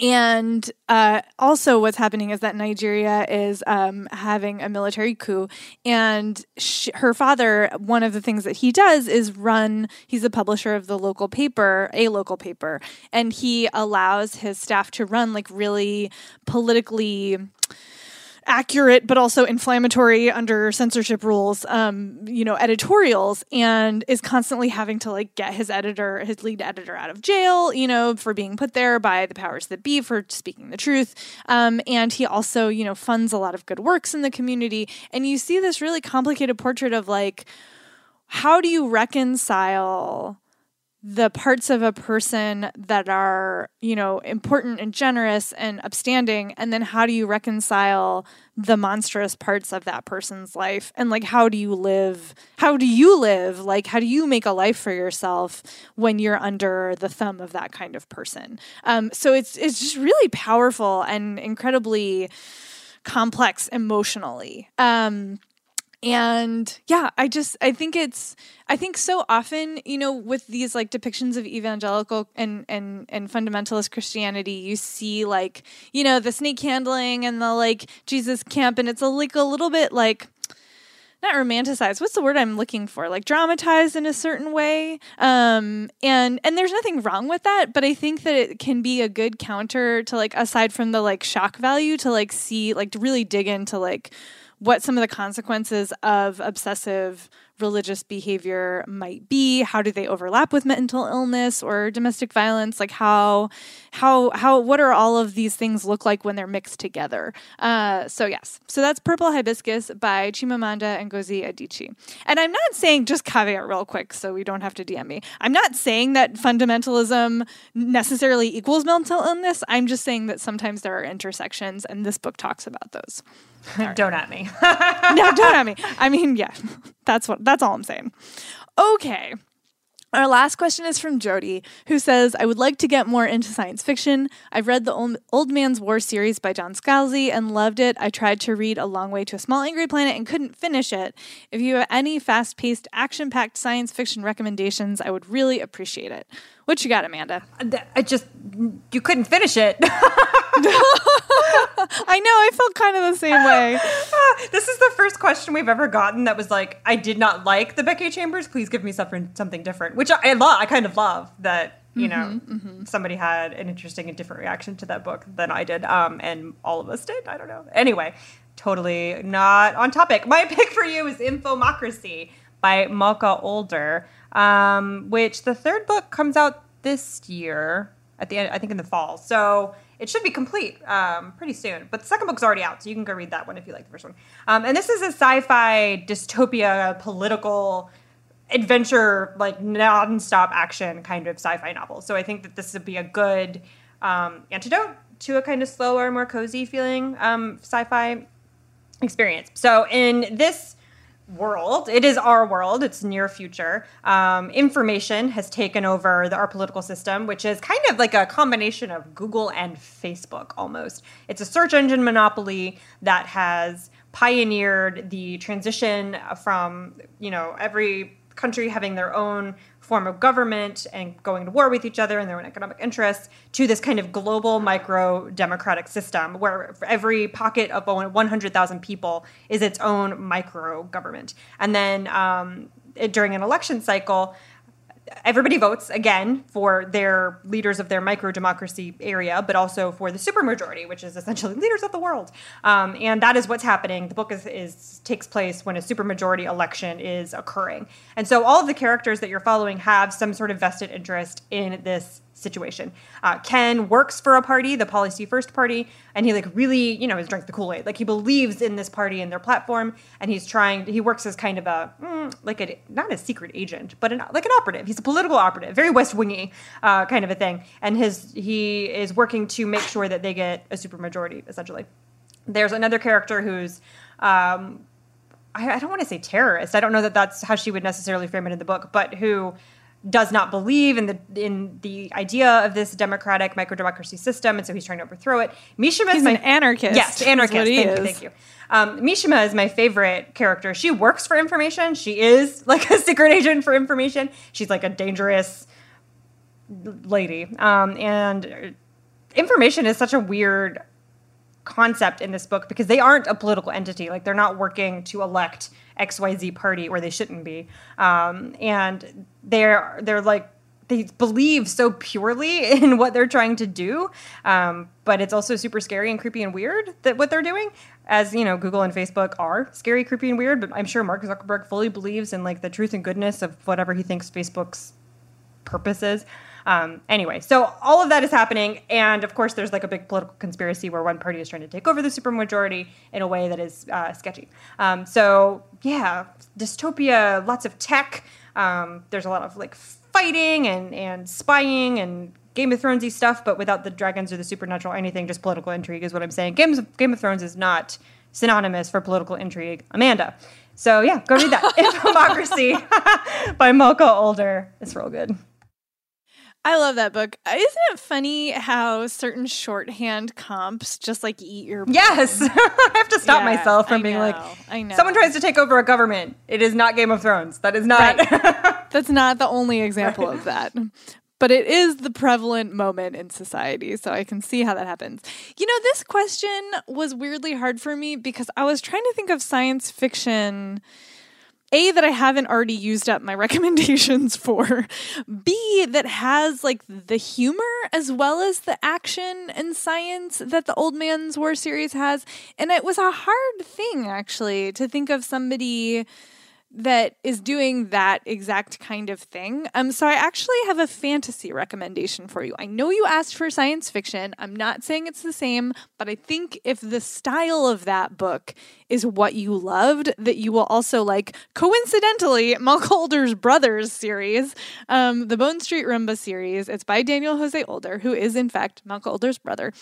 and uh, also, what's happening is that Nigeria is um, having a military coup, and her father. One of the things that he does is run. He's a publisher of the local paper, a local paper, and he allows his staff to run like really politically accurate but also inflammatory under censorship rules um, you know editorials and is constantly having to like get his editor his lead editor out of jail you know for being put there by the powers that be for speaking the truth. Um, and he also you know funds a lot of good works in the community. And you see this really complicated portrait of like how do you reconcile the parts of a person that are, you know, important and generous and upstanding and then how do you reconcile the monstrous parts of that person's life? And like how do you live how do you live? Like how do you make a life for yourself when you're under the thumb of that kind of person? Um, so it's it's just really powerful and incredibly complex emotionally. Um, and yeah i just i think it's i think so often you know with these like depictions of evangelical and and and fundamentalist christianity you see like you know the snake handling and the like jesus camp and it's a, like a little bit like not romanticized. What's the word i'm looking for? Like dramatized in a certain way. Um and and there's nothing wrong with that but i think that it can be a good counter to like aside from the like shock value to like see like to really dig into like what some of the consequences of obsessive religious behavior might be. How do they overlap with mental illness or domestic violence? Like how how how what are all of these things look like when they're mixed together? Uh, so yes. So that's purple hibiscus by chimamanda ngozi adichie. And i'm not saying just caveat real quick so we don't have to dm me. I'm not saying that fundamentalism necessarily equals mental illness. I'm just saying that sometimes there are intersections and this book talks about those right. don't at me no don't at me i mean yeah that's what that's all I'm saying. Okay. Our last question is from Jody, who says, I would like to get more into science fiction. I've read the Old, Old Man's War series by John Scalzi and loved it. I tried to read A Long Way to a Small Angry Planet and couldn't finish it. If you have any fast paced, action packed science fiction recommendations, I would really appreciate it. What you got, Amanda? I just, you couldn't finish it. I know. I felt kind of the same way. this is the first question we've ever gotten that was like, "I did not like the Becky Chambers. Please give me something something different." Which I, love. I kind of love that you know mm-hmm, mm-hmm. somebody had an interesting and different reaction to that book than I did, um, and all of us did. I don't know. Anyway, totally not on topic. My pick for you is Infomocracy by Malka Older, um, which the third book comes out this year at the end. I think in the fall. So it should be complete um, pretty soon. But the second book's already out, so you can go read that one if you like the first one. Um, and this is a sci-fi dystopia political adventure, like non-stop action kind of sci-fi novel. So I think that this would be a good um, antidote to a kind of slower, more cozy feeling um, sci-fi experience. So in this world. It is our world. It's near future. Um, information has taken over the, our political system, which is kind of like a combination of Google and Facebook almost. It's a search engine monopoly that has pioneered the transition from you know every country having their own form of government and going to war with each other and their own economic interests to this kind of global micro democratic system where every pocket of 100,000 people is its own micro government. And then um, during an election cycle, everybody votes again for their leaders of their micro democracy area, but also for the supermajority, which is essentially leaders of the world. Um, and that is what's happening. The book is, is takes place when a supermajority election is occurring, and so all of the characters that you're following have some sort of vested interest in this situation. Uh, Ken works for a party, the Policy First Party, and he like really, you know, has drank the Kool Aid. Like he believes in this party and their platform, and he's trying. He works as kind of a mm, like a not a secret agent, but an, like an operative. He's a political operative, very West Wingy uh, kind of a thing. And his he is working to make sure that they get a supermajority, essentially. There's another character who's. Um, I, I don't want to say terrorist. I don't know that that's how she would necessarily frame it in the book, but who does not believe in the in the idea of this democratic micro democracy system, and so he's trying to overthrow it. Mishima is my, an anarchist. Yes, anarchist. Thank you, thank you. Um, Mishima is my favorite character. She works for information. She is like a secret agent for information. She's like a dangerous lady, um, and information is such a weird concept in this book because they aren't a political entity. Like they're not working to elect XYZ party or they shouldn't be. Um, and they're they're like they believe so purely in what they're trying to do, um, but it's also super scary and creepy and weird that what they're doing. As you know, Google and Facebook are scary, creepy, and weird. But I'm sure Mark Zuckerberg fully believes in like the truth and goodness of whatever he thinks Facebook's purpose is. Um, anyway, so all of that is happening, and of course, there's like a big political conspiracy where one party is trying to take over the supermajority in a way that is uh, sketchy. Um, so yeah, dystopia, lots of tech. Um, there's a lot of like fighting and and spying and Game of Thronesy stuff, but without the dragons or the supernatural anything, just political intrigue is what I'm saying. Games of, Game of Thrones is not synonymous for political intrigue, Amanda. So yeah, go read that. Infomocracy by Malka Older. It's real good. I love that book. Uh, isn't it funny how certain shorthand comps just like eat your Yes. I have to stop Yeah, myself from I being know, like I know. someone tries to take over a government. It is not Game of Thrones. That is not That's not the only example of that. But it is the prevalent moment in society, so I can see how that happens. You know, this question was weirdly hard for me because I was trying to think of science fiction a that I haven't already used up my recommendations for. B that has like the humor as well as the action and science that the Old Man's War series has. And it was a hard thing actually to think of somebody that is doing that exact kind of thing. Um, so I actually have a fantasy recommendation for you. I know you asked for science fiction. I'm not saying it's the same, but I think if the style of that book is what you loved, that you will also like. Coincidentally, Malka Older's Brothers series, um, the Bone Street Rumba series. It's by Daniel Jose Older, who is in fact Malka Older's brother.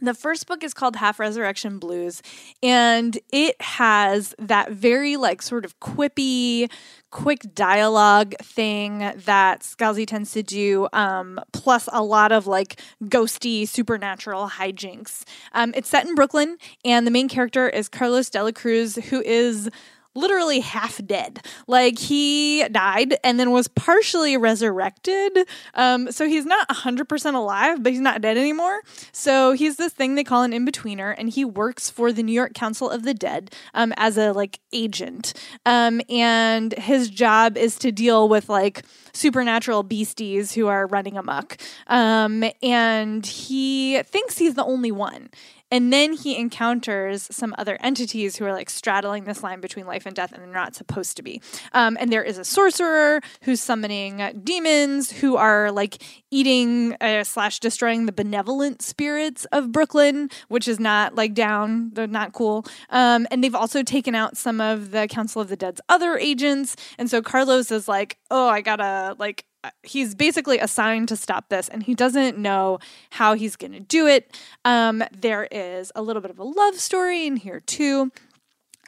The first book is called Half Resurrection Blues, and it has that very like sort of quippy, quick dialogue thing that Scalzi tends to do, um, plus a lot of like ghosty supernatural hijinks. Um, it's set in Brooklyn, and the main character is Carlos Delacruz, who is literally half dead. Like he died and then was partially resurrected. Um, so he's not 100% alive, but he's not dead anymore. So he's this thing they call an in betweener, and he works for the New York Council of the Dead um, as a like agent. Um, and his job is to deal with like supernatural beasties who are running amok. Um, and he thinks he's the only one. And then he encounters some other entities who are like straddling this line between life and death, and they're not supposed to be. Um, and there is a sorcerer who's summoning demons who are like eating uh, slash destroying the benevolent spirits of Brooklyn, which is not like down, they're not cool. Um, and they've also taken out some of the Council of the Dead's other agents. And so Carlos is like, oh, I gotta like he's basically assigned to stop this and he doesn't know how he's going to do it. Um, there is a little bit of a love story in here too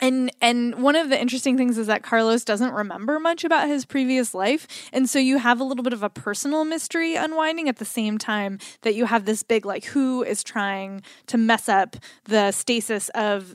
and and one of the interesting things is that Carlos doesn't remember much about his previous life and so you have a little bit of a personal mystery unwinding at the same time that you have this big like who is trying to mess up the stasis of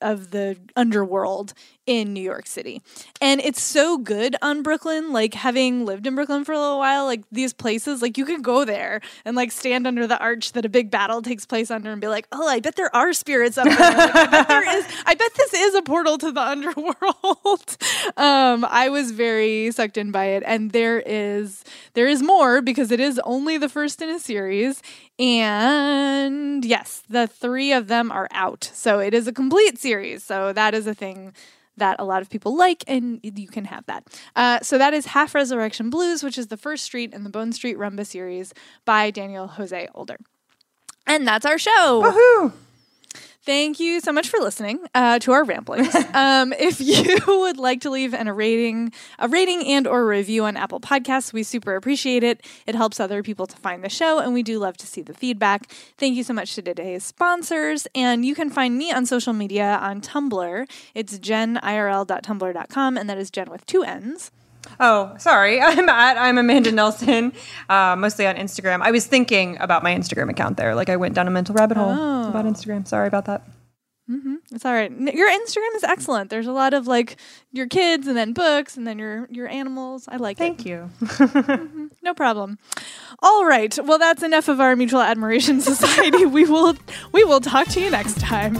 of the underworld in New York City. And it's so good on Brooklyn, like having lived in Brooklyn for a little while, like these places, like you can go there and like stand under the arch that a big battle takes place under and be like, oh, I bet there are spirits up there. Like, I bet there is, I bet this is a portal to the underworld. um, I was very sucked in by it. And there is, there is more because it is only the first in a series. And yes, the three of them are out. So it is a complete series. So that is a thing that a lot of people like, and you can have that. Uh, so that is Half Resurrection Blues, which is the first street in the Bone Street Rumba series by Daniel Jose Older. And that's our show. Woohoo! Thank you so much for listening uh, to our ramblings. um, if you would like to leave an, a rating, a rating and or review on Apple Podcasts, we super appreciate it. It helps other people to find the show, and we do love to see the feedback. Thank you so much to today's sponsors, and you can find me on social media on Tumblr. It's jennirl.tumblr.com, and that is Jen with two N's. Oh, sorry. I'm at I'm Amanda Nelson, uh, mostly on Instagram. I was thinking about my Instagram account there. Like I went down a mental rabbit hole Oh. about Instagram. Sorry about that. It's all right. Your Instagram is excellent. There's a lot of like your kids, and then books, and then your your animals. I like it. Thank you. No problem. All right. Well, that's enough of our mutual admiration society. we will we will talk to you next time.